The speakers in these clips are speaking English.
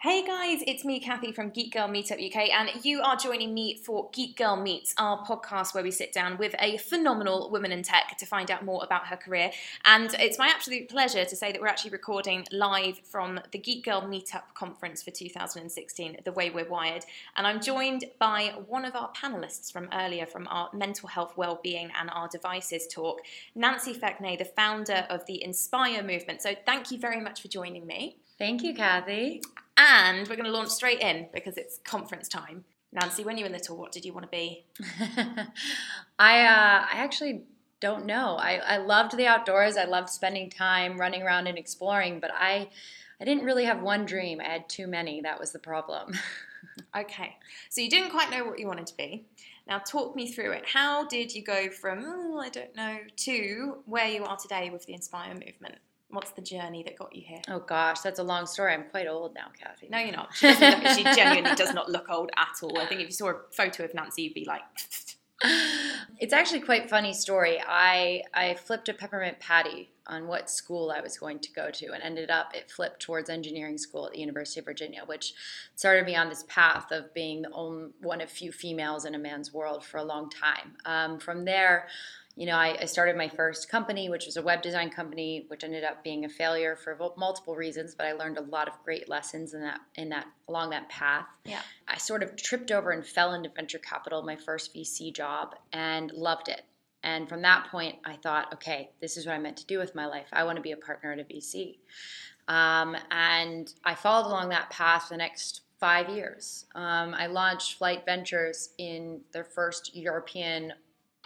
Hey guys, it's me, Kathy from Geek Girl Meetup UK, and you are joining me for Geek Girl Meets, our podcast where we sit down with a phenomenal woman in tech to find out more about her career. And it's my absolute pleasure to say that we're actually recording live from the Geek Girl Meetup conference for 2016, The Way We're Wired. And I'm joined by one of our panelists from earlier from our mental health well-being and our devices talk, Nancy Fechnay, the founder of the Inspire movement. So thank you very much for joining me. Thank you, Kathy. And we're going to launch straight in because it's conference time. Nancy, when you were little, what did you want to be? I uh, I actually don't know. I, I loved the outdoors. I loved spending time running around and exploring, but I I didn't really have one dream. I had too many. That was the problem. okay. So you didn't quite know what you wanted to be. Now talk me through it. How did you go from oh, I don't know to where you are today with the Inspire movement? What's the journey that got you here? Oh gosh, that's a long story. I'm quite old now, Kathy. No, you're not. She, look, she genuinely does not look old at all. I think if you saw a photo of Nancy, you'd be like. it's actually quite funny story. I I flipped a peppermint patty on what school I was going to go to, and ended up it flipped towards engineering school at the University of Virginia, which started me on this path of being the only one of few females in a man's world for a long time. Um, from there you know, I, I, started my first company, which was a web design company, which ended up being a failure for multiple reasons. But I learned a lot of great lessons in that in that along that path. Yeah, I sort of tripped over and fell into venture capital, my first VC job, and loved it. And from that point, I thought, okay, this is what I meant to do with my life. I want to be a partner at a VC. Um, and I followed along that path for the next five years. Um, I launched Flight Ventures in their first European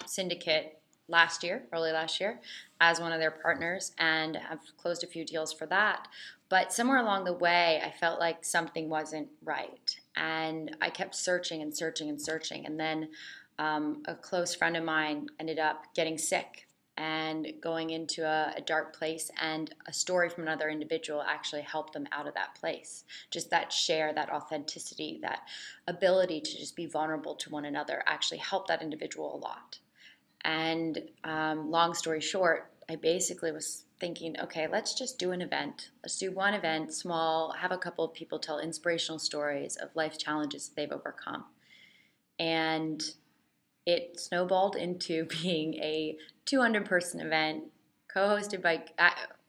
syndicate last year, early last year, as one of their partners and have closed a few deals for that. But somewhere along the way, I felt like something wasn't right. And I kept searching and searching and searching. And then um, a close friend of mine ended up getting sick and going into a, a, dark place and a story from another individual actually helped them out of that place just that share that authenticity that ability to just be vulnerable to one another actually helped that individual a lot and um, long story short, I basically was thinking, okay, let's just do an event. Let's do one event, small, have a couple of people tell inspirational stories of life challenges that they've overcome. And it snowballed into being a 200 person event co-hosted by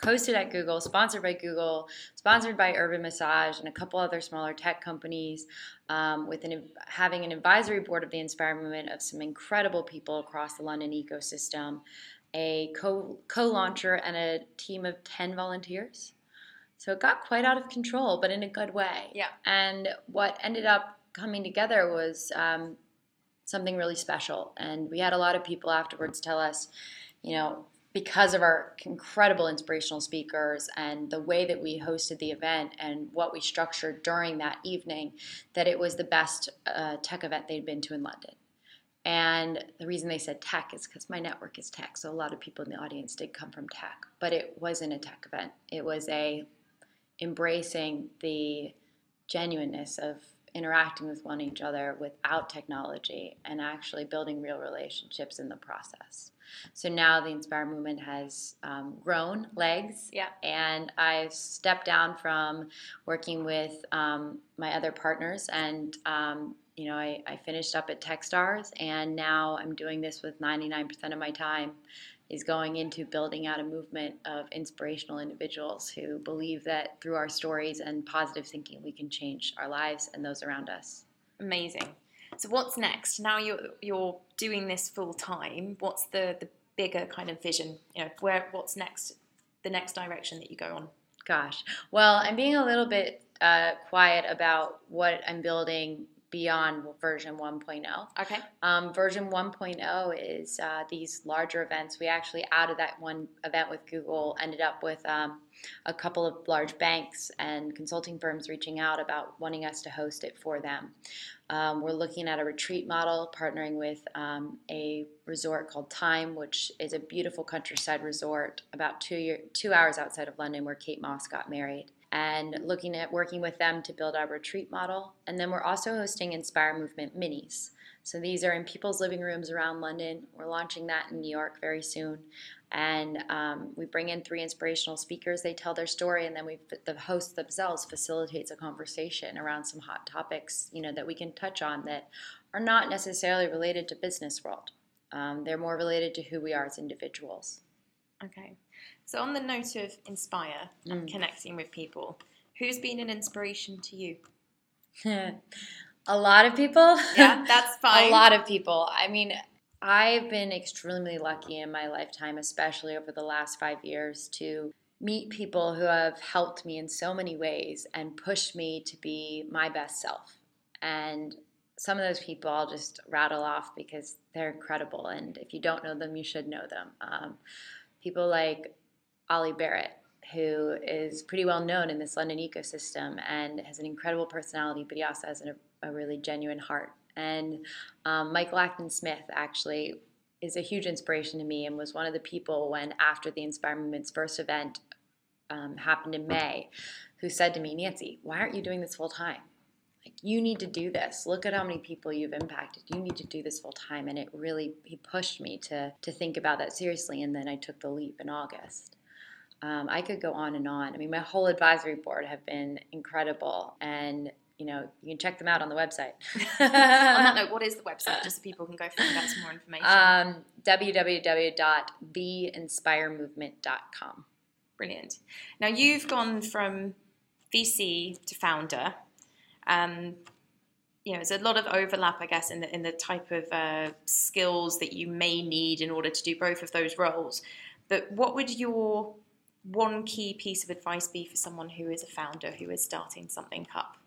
hosted at Google, sponsored by Google, sponsored by Urban Massage and a couple other smaller tech companies, um, with an, having an advisory board of the Inspire Movement of some incredible people across the London ecosystem, a co co-launcher and a team of ten volunteers. So it got quite out of control, but in a good way. Yeah. And what ended up coming together was um, something really special. And we had a lot of people afterwards tell us, you know, because of our incredible inspirational speakers and the way that we hosted the event and what we structured during that evening, that it was the best uh, tech event they'd been to in London. And the reason they said tech is because my network is tech. So a lot of people in the audience did come from tech, but it wasn't a tech event. It was a embracing the genuineness of interacting with one each other without technology and actually building real relationships in the process. So now the Inspire movement has um, grown legs. Yeah. And I've stepped down from working with um, my other partners and um, you know, I, I finished up at Techstars and now I'm doing this with 99% of my time is going into building out a movement of inspirational individuals who believe that through our stories and positive thinking we can change our lives and those around us. Amazing. So what's next? Now you're you're doing this full time. What's the the bigger kind of vision? You know, where what's next? The next direction that you go on. Gosh, well, I'm being a little bit uh, quiet about what I'm building beyond version 1.0. Okay. Um, version 1.0 is uh, these larger events. We actually, out of that one event with Google, ended up with um, a couple of large banks and consulting firms reaching out about wanting us to host it for them. Um, we're looking at a retreat model, partnering with um, a resort called Thyme, which is a beautiful countryside resort about two, year, two hours outside of London where Kate Moss got married and looking at working with them to build our retreat model. And then we're also hosting Inspire Movement minis. So these are in people's living rooms around London. We're launching that in New York very soon. And um, we bring in three inspirational speakers. They tell their story, and then we the host themselves facilitates a conversation around some hot topics, you know, that we can touch on that are not necessarily related to business world. Um, they're more related to who we are as individuals. Okay. So on the note of inspire and mm. connecting with people, who's been an inspiration to you? a lot of people. Yeah, that's fine. a lot of people. I mean, I've been extremely lucky in my lifetime, especially over the last five years, to meet people who have helped me in so many ways and pushed me to be my best self. And some of those people I'll just rattle off because they're incredible. And if you don't know them, you should know them. Um, people like Ollie Barrett, who is pretty well known in this London ecosystem and has an incredible personality, but he also has a, a really genuine heart. And um, Michael Acton Smith actually is a huge inspiration to me and was one of the people when, after the Inspire Movement's first event um, happened in May, who said to me, Nancy, why aren't you doing this full time? Like, you need to do this. Look at how many people you've impacted. You need to do this full time. And it really, he pushed me to, to think about that seriously. And then I took the leap in August. Um, I could go on and on. I mean, my whole advisory board have been incredible, and you know, you can check them out on the website. on that note, what is the website, just so people can go find out some more information? Um, www.theinspiremovement.com. Brilliant. Now you've gone from VC to founder. Um, you know, there's a lot of overlap, I guess, in the in the type of uh, skills that you may need in order to do both of those roles. But what would your one key piece of advice be for someone who is a founder who is starting something up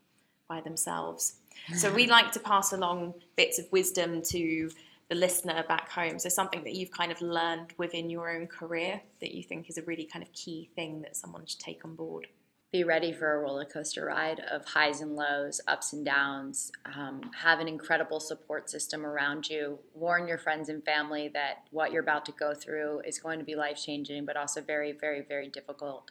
by themselves? So we like to pass along bits of wisdom to the listener back home. So something that you've kind of learned within your own career that you think is a really kind of key thing that someone should take on board be ready for a roller coaster ride of highs and lows, ups and downs. Um, have an incredible support system around you. Warn your friends and family that what you're about to go through is going to be life changing, but also very, very, very difficult.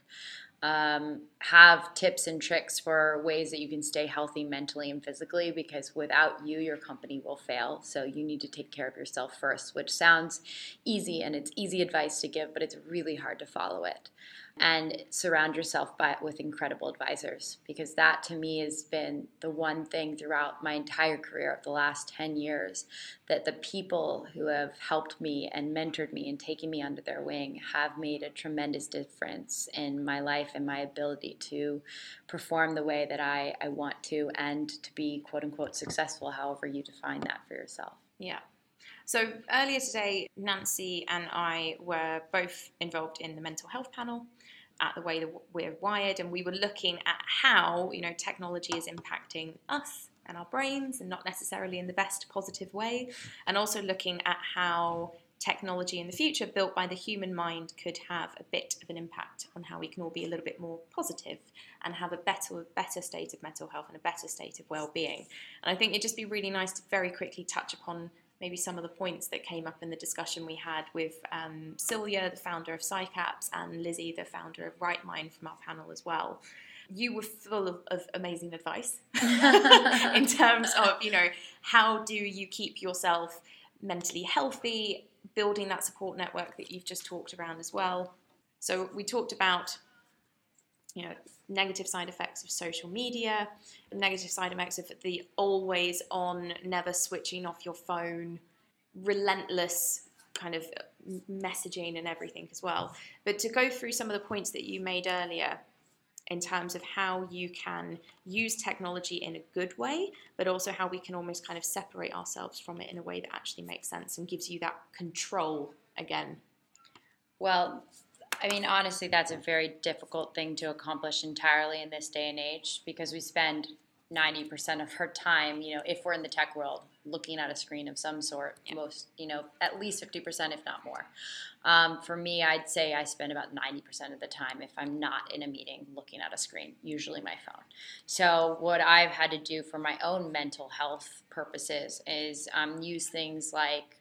Um, have tips and tricks for ways that you can stay healthy mentally and physically because without you, your company will fail. So you need to take care of yourself first, which sounds easy and it's easy advice to give, but it's really hard to follow it and surround yourself by, with incredible advisors because that to me has been the one thing throughout my entire career of the last 10 years that the people who have helped me and mentored me and taken me under their wing have made a tremendous difference in my life and my ability to perform the way that I, I want to and to be quote unquote successful, however you define that for yourself. Yeah. So earlier today, Nancy and I were both involved in the mental health panel at the way that we're wired, and we were looking at how you know technology is impacting us and our brains, and not necessarily in the best positive way, and also looking at how technology in the future built by the human mind could have a bit of an impact on how we can all be a little bit more positive and have a better better state of mental health and a better state of well-being. And I think it'd just be really nice to very quickly touch upon maybe some of the points that came up in the discussion we had with um, Celia, the founder of PsyCaps, and Lizzie, the founder of Right Mind from our panel as well. You were full of, of amazing advice in terms of, you know, how do you keep yourself mentally healthy, building that support network that you've just talked around as well. So we talked about you know negative side effects of social media, negative side effects of the always on, never switching off your phone, relentless kind of messaging and everything as well. But to go through some of the points that you made earlier in terms of how you can use technology in a good way, but also how we can almost kind of separate ourselves from it in a way that actually makes sense and gives you that control again. Well, I mean, honestly, that's a very difficult thing to accomplish entirely in this day and age because we spend 90% of our time, you know, if we're in the tech world, looking at a screen of some sort, yeah. most, you know, at least 50%, if not more. Um, for me, I'd say I spend about 90% of the time, if I'm not in a meeting, looking at a screen, usually my phone. So, what I've had to do for my own mental health purposes is um, use things like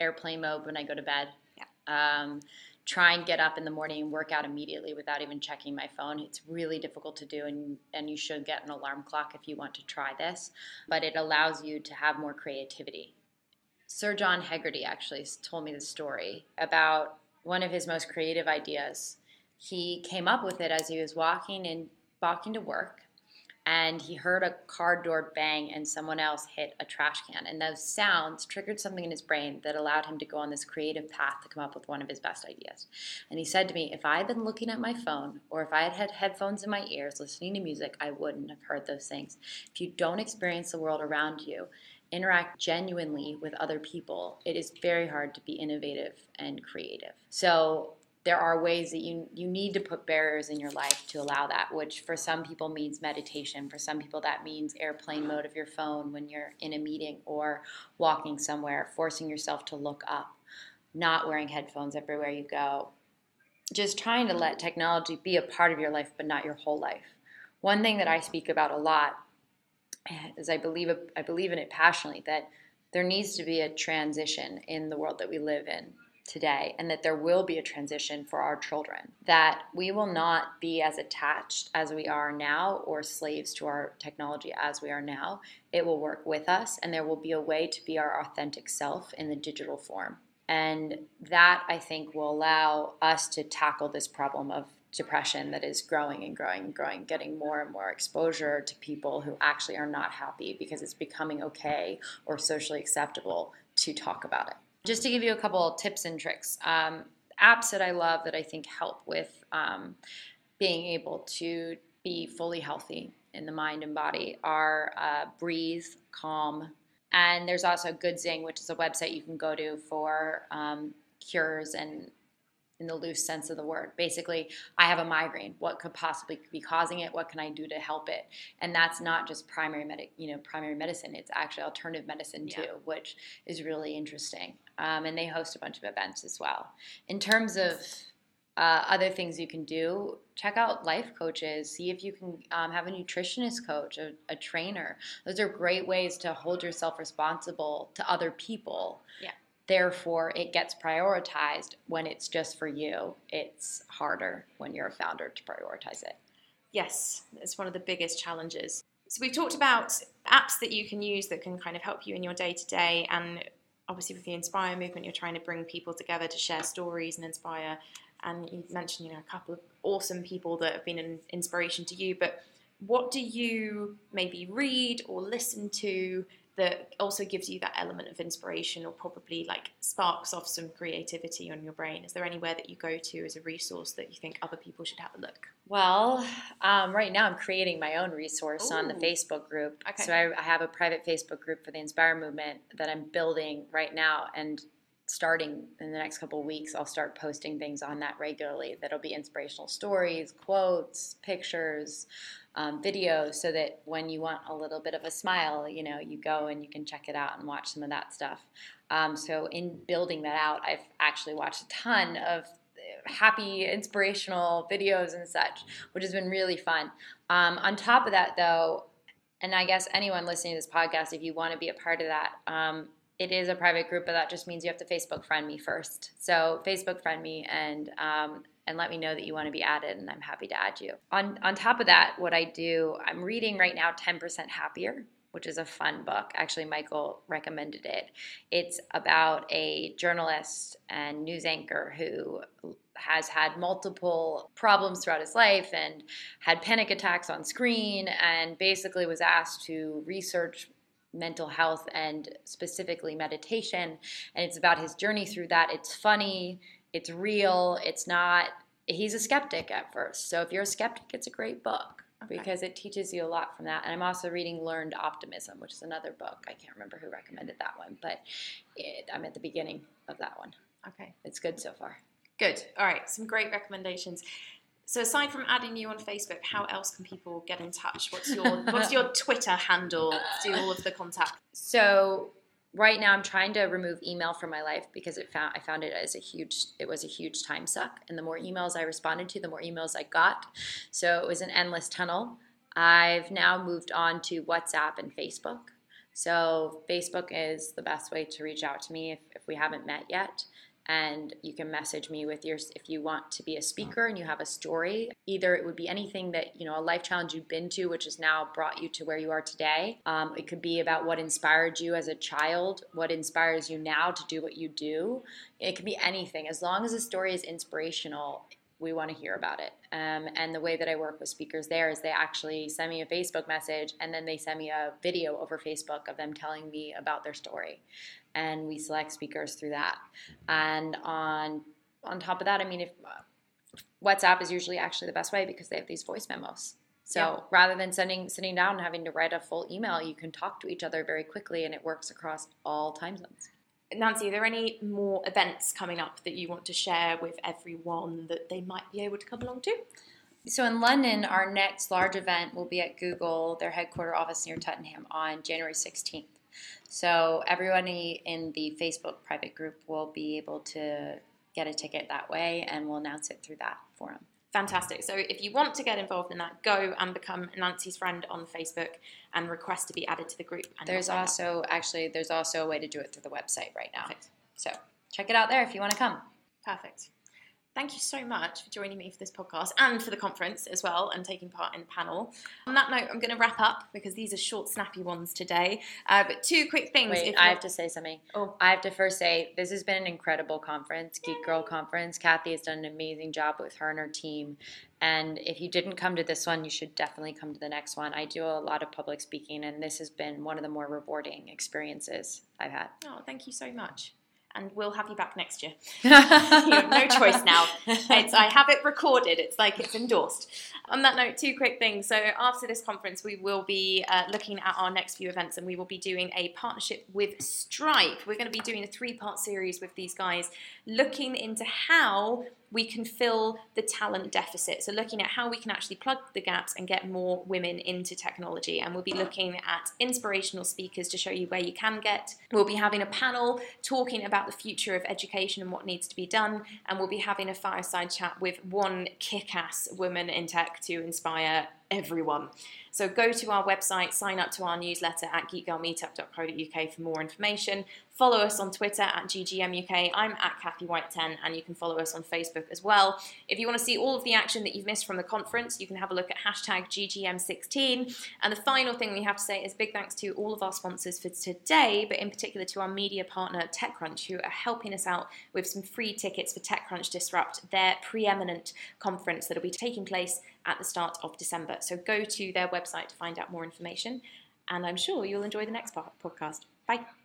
airplane mode when I go to bed. Yeah. Um, try and get up in the morning and work out immediately without even checking my phone. It's really difficult to do, and, and you should get an alarm clock if you want to try this, but it allows you to have more creativity. Sir John Hegarty actually told me the story about one of his most creative ideas. He came up with it as he was walking and walking to work and he heard a car door bang and someone else hit a trash can. And those sounds triggered something in his brain that allowed him to go on this creative path to come up with one of his best ideas. And he said to me, If I had been looking at my phone or if I had had headphones in my ears listening to music, I wouldn't have heard those things. If you don't experience the world around you, interact genuinely with other people, it is very hard to be innovative and creative. So there are ways that you you need to put barriers in your life to allow that which for some people means meditation for some people that means airplane mode of your phone when you're in a meeting or walking somewhere forcing yourself to look up not wearing headphones everywhere you go. Just trying to let technology be a part of your life but not your whole life. One thing that i speak about a lot is i believe i believe in it passionately that there needs to be a transition in the world that we live in today and that there will be a transition for our children that we will not be as attached as we are now or slaves to our technology as we are now. It will work with us and there will be a way to be our authentic self in the digital form. And that i think will allow us to tackle this problem of depression that is growing and growing and growing, getting more and more exposure to people who actually are not happy because it's becoming okay or socially acceptable to talk about it just to give you a couple tips and tricks, um, apps that I love that I think help with um, being able to be fully healthy in the mind and body are uh, Breathe, Calm, and there's also Goodzing, which is a website you can go to for um, cures and in the loose sense of the word. Basically, I have a migraine. What could possibly be causing it? What can I do to help it? And that's not just primary medic, you know, primary medicine. It's actually alternative medicine too, yeah. which is really interesting. Um, and they host a bunch of events as well. In terms of uh, other things you can do, check out life coaches. See if you can um, have a nutritionist coach, a, a trainer. Those are great ways to hold yourself responsible to other people. Yeah Therefore, it gets prioritized when it's just for you. It's harder when you're a founder to prioritize it. Yes, it's one of the biggest challenges. So, we've talked about apps that you can use that can kind of help you in your day to day. And obviously, with the Inspire movement, you're trying to bring people together to share stories and inspire. And you mentioned, you know, a couple of awesome people that have been an inspiration to you. But what do you maybe read or listen to that also gives you that element of inspiration or probably like sparks off some creativity on your brain? Is there anywhere that you go to as a resource that you think other people should have a look? Well, um, right now I'm creating my own resource Ooh. on the Facebook group. Okay. So I, I have a private Facebook group for the Inspire Movement that I'm building right now, and starting in the next couple weeks, I'll start posting things on that regularly. That'll be inspirational stories, quotes, pictures, um, videos so that when you want a little bit of a smile, you know, you go and you can check it out and watch some of that stuff. Um, so in building that out, I've actually watched a ton of happy, inspirational videos and such, which has been really fun. Um, on top of that, though, and I guess anyone listening to this podcast, if you want to be a part of that, um, it is a private group, but that just means you have to Facebook friend me first. So Facebook friend me, and um, and let me know that you want to be added, and I'm happy to add you. On, on top of that, what I do, I'm reading right now 10% Happier, which is a fun book. Actually, Michael recommended it. It's about a journalist and news anchor who has had multiple problems throughout his life and had panic attacks on screen and basically was asked to research mental health and specifically meditation and it's about his journey through that it's funny it's real. It's not. He's a skeptic at first. So if you're a skeptic, it's a great book okay. because it teaches you a lot from that. And I'm also reading Learned Optimism, which is another book. I can't remember who recommended that one, but it, I'm at the beginning of that one. Okay. It's good so far. Good. All right. Some great recommendations. So aside from adding you on Facebook, how else can people get in touch? What's your what's your Twitter handle? Do all of the contact. So right now I'm trying to remove email from my life because it found I found it as a huge it was a huge time suck and the more emails I responded to the more emails I got so it was an endless tunnel I've now moved on to WhatsApp and Facebook so Facebook is the best way to reach out to me if, if we haven't met yet and you can message me with your if you want to be a speaker and you have a story. Either it would be anything that you know a life challenge you've been to which has now brought you to where you are today. Um, it could be about what inspired you as a child what inspires you now to do what you do. It could be anything. As long as the story is inspirational we want to hear about it. Um, and the way that I work with speakers there is they actually send me a Facebook message and then they send me a video over Facebook of them telling me about their story and we select speakers through that. And on on top of that, I mean, if uh, WhatsApp is usually actually the best way because they have these voice memos. So yeah. rather than sending sitting down and having to write a full email, you can talk to each other very quickly, and it works across all time zones. Nancy, are there any more events coming up that you want to share with everyone that they might be able to come along to? So in London, our next large event will be at Google, their headquarter office near Tottenham, on January 16th. So everybody in the Facebook private group will be able to get a ticket that way, and we'll announce it through that forum. Fantastic. So if you want to get involved in that, go and become Nancy's friend on Facebook and request to be added to the group. there's also actually there's also a way to do it through the website right now. Perfect. So check it out there if you want to come. Perfect. Thank you so much for joining me for this podcast and for the conference as well and taking part in the panel. On that note, I'm going to wrap up because these are short, snappy ones today. Uh, but two quick things. Wait, I have to say something. Oh. I have to first say this has been an incredible conference, Geek Girl Conference. Kathy has done an amazing job with her and her team. And if you didn't come to this one, you should definitely come to the next one. I do a lot of public speaking, and this has been one of the more rewarding experiences I've had. Oh, thank you so much and we'll have you back next year. you have no choice now. It's, I have it recorded. It's like it's endorsed. On that note, two quick things. So after this conference, we will be uh, looking at our next few events, and we will be doing a partnership with Stripe. We're going to be doing a three-part series with these guys, looking into how we can fill the talent deficit. So, looking at how we can actually plug the gaps and get more women into technology. And we'll be looking at inspirational speakers to show you where you can get. We'll be having a panel talking about the future of education and what needs to be done. And we'll be having a fireside chat with one kick ass woman in tech to inspire everyone. So go to our website, sign up to our newsletter at geekgirlmeetup.co.uk for more information. Follow us on Twitter at GGMUK. I'm at Kathy White 10, and you can follow us on Facebook as well. If you want to see all of the action that you've missed from the conference, you can have a look at hashtag GGM16. And the final thing we have to say is big thanks to all of our sponsors for today, but in particular to our media partner TechCrunch, who are helping us out with some free tickets for TechCrunch Disrupt, their preeminent conference that will be taking place at the start of December. So go to their website to find out more information, and I'm sure you'll enjoy the next podcast. Bye.